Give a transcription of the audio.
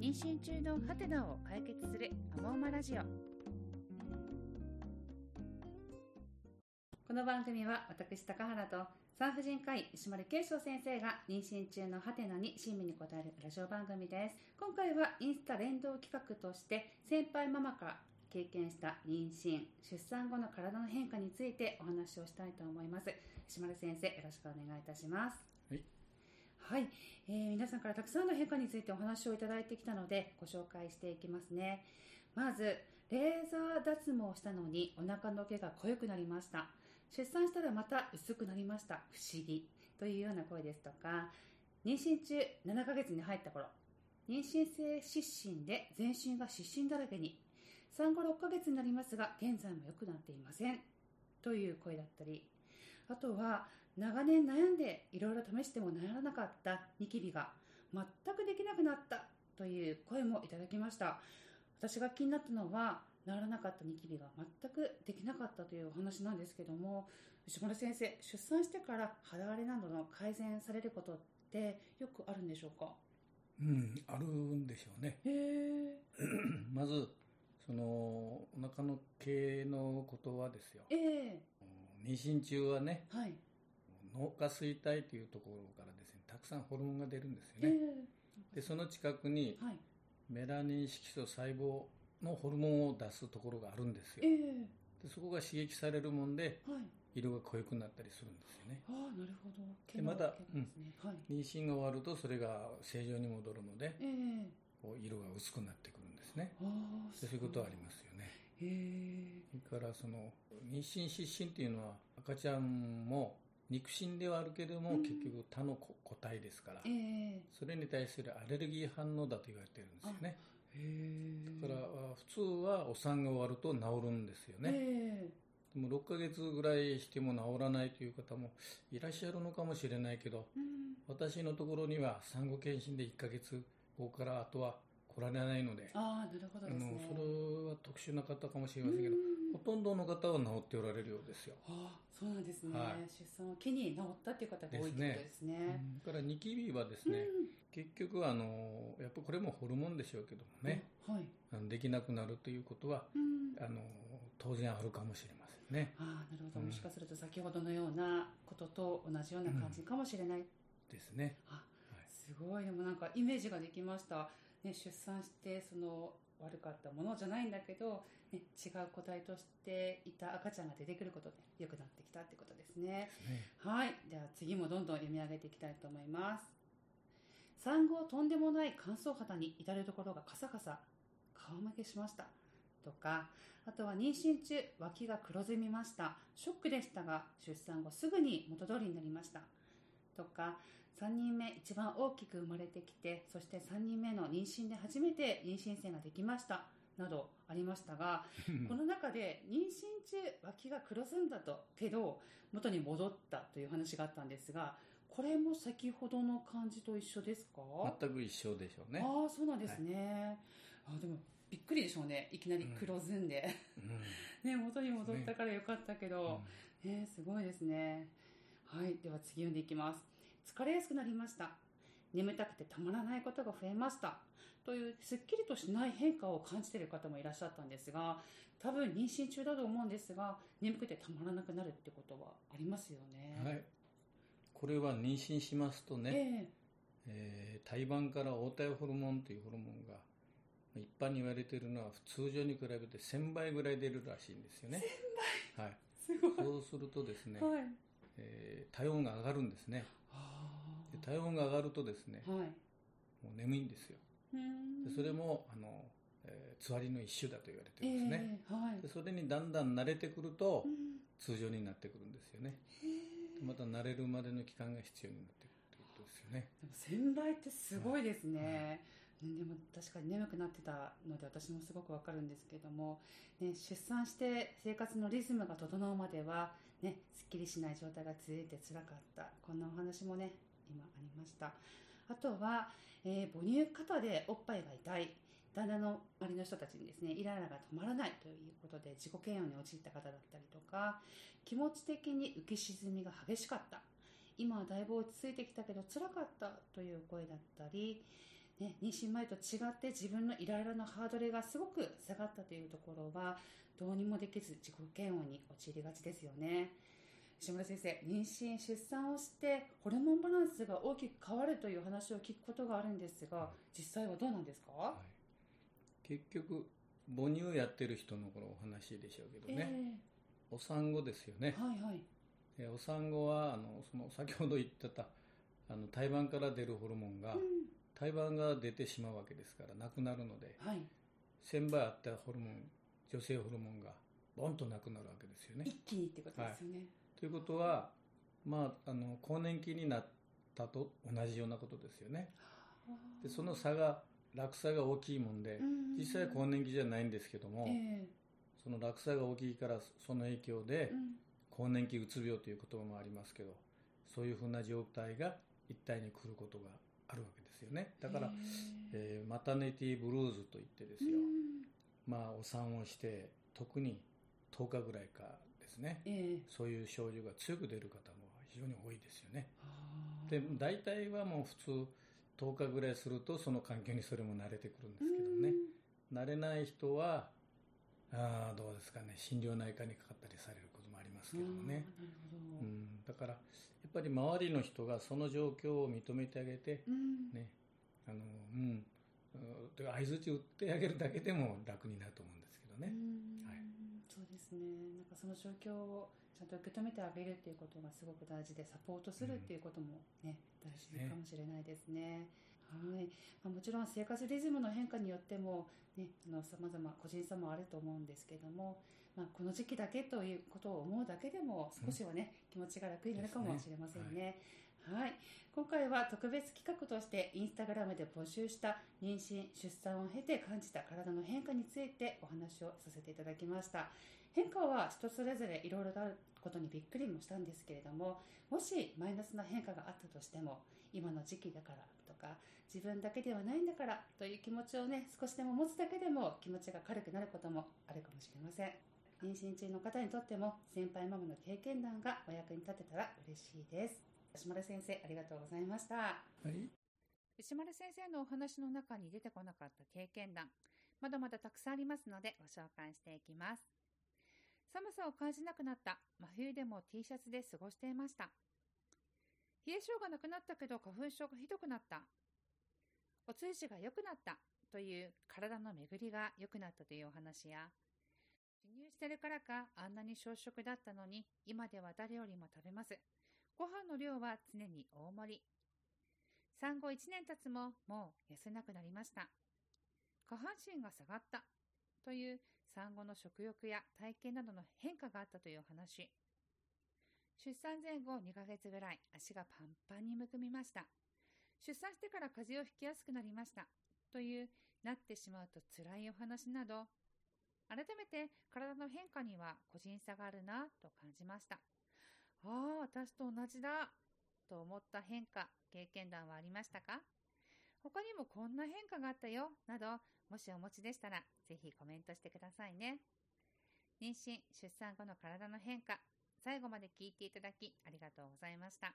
妊娠中のハテナを解決するアモーマラジオ。この番組は私高原と産婦人科医石丸慶章先生が妊娠中のハテナに親身に答えるラジオ番組です。今回はインスタ連動企画として先輩ママから経験した妊娠出産後の体の変化についてお話をしたいと思います。石丸先生よろしくお願いいたします。はい、えー皆さんからたくさんの変化についてお話をいただいてきたのでご紹介していきますね。まずレーザー脱毛したのにお腹の毛が濃くなりました。出産したらまた薄くなりました。不思議。というような声ですとか。妊娠中7ヶ月に入った頃。妊娠性湿疹で全身が湿疹だらけに。産後6ヶ月になりますが現在も良くなっていません。という声だったり。あとは長年悩んでいろいろ試しても治らなかったニキビが全くできなくなったという声もいただきました。私が気になったのは治らなかったニキビが全くできなかったというお話なんですけども石丸先生出産してから肌荒れなどの改善されることってよくあるんでしょうか？うん、あるんでしょうね。へえ。まず、その、お腹の毛のことはですよ。ええ。妊娠中はね、はい脳下垂体というところからですね、たくさんホルモンが出るんですよえね。えで、その近くにはい。メラニン色素細胞のホルモンを出すところがあるんですよ。え。え。でそこが刺激されるもんで、はい。色が濃くなったりするんですよね。ああなるほど。毛でまた毛なん。はい。妊娠が終わるとそれが正常に戻るので、ええ。こう色が薄くなってくるんですね。そういうことはありますよね。それからその妊娠失神っていうのは赤ちゃんも肉親ではあるけれども、うん。結局他の個個体ですから。ええ。それに対するアレルギー反応だと言われてるんですよね。だからあ普通はお産が終わると治るんですよね、えでも6ヶ月ぐらいしても治らないという方もいらっしゃるのかもしれないけどえうん。私のところには産後検診で1ヶ月後からあとは来られないので。ああなるほどあですね。のそれは特殊な方かもしれませんけどうん。ほとんどの方は治っておられるようですよ。ああそうなんですね、はい。出産を機に治ったっていう方が多いってことですね。だからニキビはですね、結局あのやっぱこれもホルモンでしょうけどもうんね、はい、できなくなるということはうん、あの当然あるかもしれませんね。ああなるほど、うん。もしかすると先ほどのようなことと同じような感じかもしれない、ですね、あはいすごい。でもなんかイメージができました、ね、出産してその悪かったものじゃないんだけど、ね、違う個体としていた赤ちゃんが出てくることで良くなってきたってことですね。ですね。はい。では次もどんどん読み上げていきたいと思います。産後とんでもない乾燥肌に至るところがカサカサ顔負けしました。とかあとは妊娠中脇が黒ずみました。ショックでしたが出産後すぐに元通りになりました。とか3人目一番大きく生まれてきてそして3人目の妊娠で初めて妊娠線ができましたなどありましたがこの中で妊娠中脇が黒ずんだとけど元に戻ったという話があったんですがこれも先ほどの感じと一緒ですか？全く一緒でしょうね、ああそうなんですね、あでもびっくりでしょうね。いきなり黒ずんで、うん。ね元に戻ったからよかったけど、ねすごいですね。はい。では次読んでいきます疲れやすくなりました。眠たくてたまらないことが増えました。というすっきりとしない変化を感じている方もいらっしゃったんですが多分妊娠中だと思うんですが眠くてたまらなくなるってことはありますよね。はい、これは妊娠しますとね、ええ。ー胎盤から黄体ホルモンというホルモンが一般に言われているのは通常に比べて1000倍ぐらい出るらしいんですよね。1000倍。はい。すごい。そうするとですね、はいえー体温が上がるんですね。あで体温が上がるとですねーはい。もう眠いんですよ。でそれもあの、えーつわりの一種だと言われてるんですね、えーはい。でそれにだんだん慣れてくるとうん。通常になってくるんですよね。でまた慣れるまでの期間が必要になってくるということですよね。でも1000倍ってすごいですね、ねでも確かに眠くなってたので私もすごくわかるんですけども、ね、出産して生活のリズムが整うまでは、ね、すっきりしない状態が続いて辛かった。こんなお話もね今ありました。あとは、えー母乳過多でおっぱいが痛い。旦那の周りの人たちにですねイライラが止まらないということで自己嫌悪に陥った方だったりとか気持ち的に浮き沈みが激しかった。今はだいぶ落ち着いてきたけど辛かったという声だったりね、妊娠前と違って自分のイライラのハードルがすごく下がったというところはどうにもできず自己嫌悪に陥りがちですよね。石村先生妊娠出産をしてホルモンバランスが大きく変わるという話を聞くことがあるんですが実際はどうなんですか、はい、結局母乳やってる人のこのお話でしょうけどね、えー、お産後ですよね、はいはい、えお産後はあのその先ほど言ってたあの胎盤から出るホルモンが、うん、胎盤が出てしまうわけですからなくなるので、はい、1000倍あったホルモン女性ホルモンがボンとなくなるわけですよね。一気にってことですよね、はい、ということは、まあ、あの更年期になったと同じようなことですよね。でその差が落差が大きいもんで、実際は更年期じゃないんですけども、えー、その落差が大きいからその影響で、更年期うつ病という言葉もありますけどそういうふうな状態が一体に来ることがあるわけですよね。だから、えー、マタネティブルーズといってですよ、まあお産をして特に10日ぐらいかですね、えー、そういう症状が強く出る方も非常に多いですよね。で大体はもう普通10日ぐらいするとその環境にそれも慣れてくるんですけどね。慣れない人はあどうですかね。心療内科にかかったりされることもありますけどもね、うん、だからやっぱり周りの人がその状況を認めてあげて、うん、ねあのうん。相づち打ってあげるだけでも楽になると思うんですけどね。はい、そうですね。なんかその状況をちゃんと受け止めてあげるっていうことがすごく大事でサポートするっていうこともね、うん、大事かもしれないですね。はい。まあ、もちろん生活リズムの変化によっても、ね、さまざま個人差もあると思うんですけども、まあ、この時期だけということを思うだけでも少しはね、うん、気持ちが楽になるかもしれませんね。はい、今回は特別企画としてインスタグラムで募集した妊娠出産を経て感じた体の変化についてお話をさせていただきました。変化は人それぞれいろいろあることにびっくりもしたんですけれどももしマイナスな変化があったとしても今の時期だからとか自分だけではないんだからという気持ちをね少しでも持つだけでも気持ちが軽くなることもあるかもしれません。妊娠中の方にとっても先輩ママの経験談がお役に立てたら嬉しいです。吉丸先生ありがとうございました、はい、吉丸先生のお話の中に出てこなかった経験談まだまだたくさんありますのでご紹介していきます。寒さを感じなくなった真冬でも T シャツで過ごしていました冷え性がなくなったけど花粉症がひどくなったお通じが良くなったという体の巡りが良くなったというお話や授乳してるからかあんなに小食だったのに今では誰よりも食べます。ご飯の量は常に大盛り。産後1年経つももう痩せなくなりました。下半身が下がったという産後の食欲や体型などの変化があったという話。出産前後2ヶ月ぐらい足がパンパンにむくみました。出産してから風邪をひきやすくなりました。というなってしまうと辛いお話など改めて体の変化には個人差があるなと感じました。ああ、私と同じだと思った変化、経験談はありましたか？他にもこんな変化があったよなど、もしお持ちでしたら、ぜひコメントしてくださいね。妊娠、出産後の体の変化、最後まで聞いていただきありがとうございました。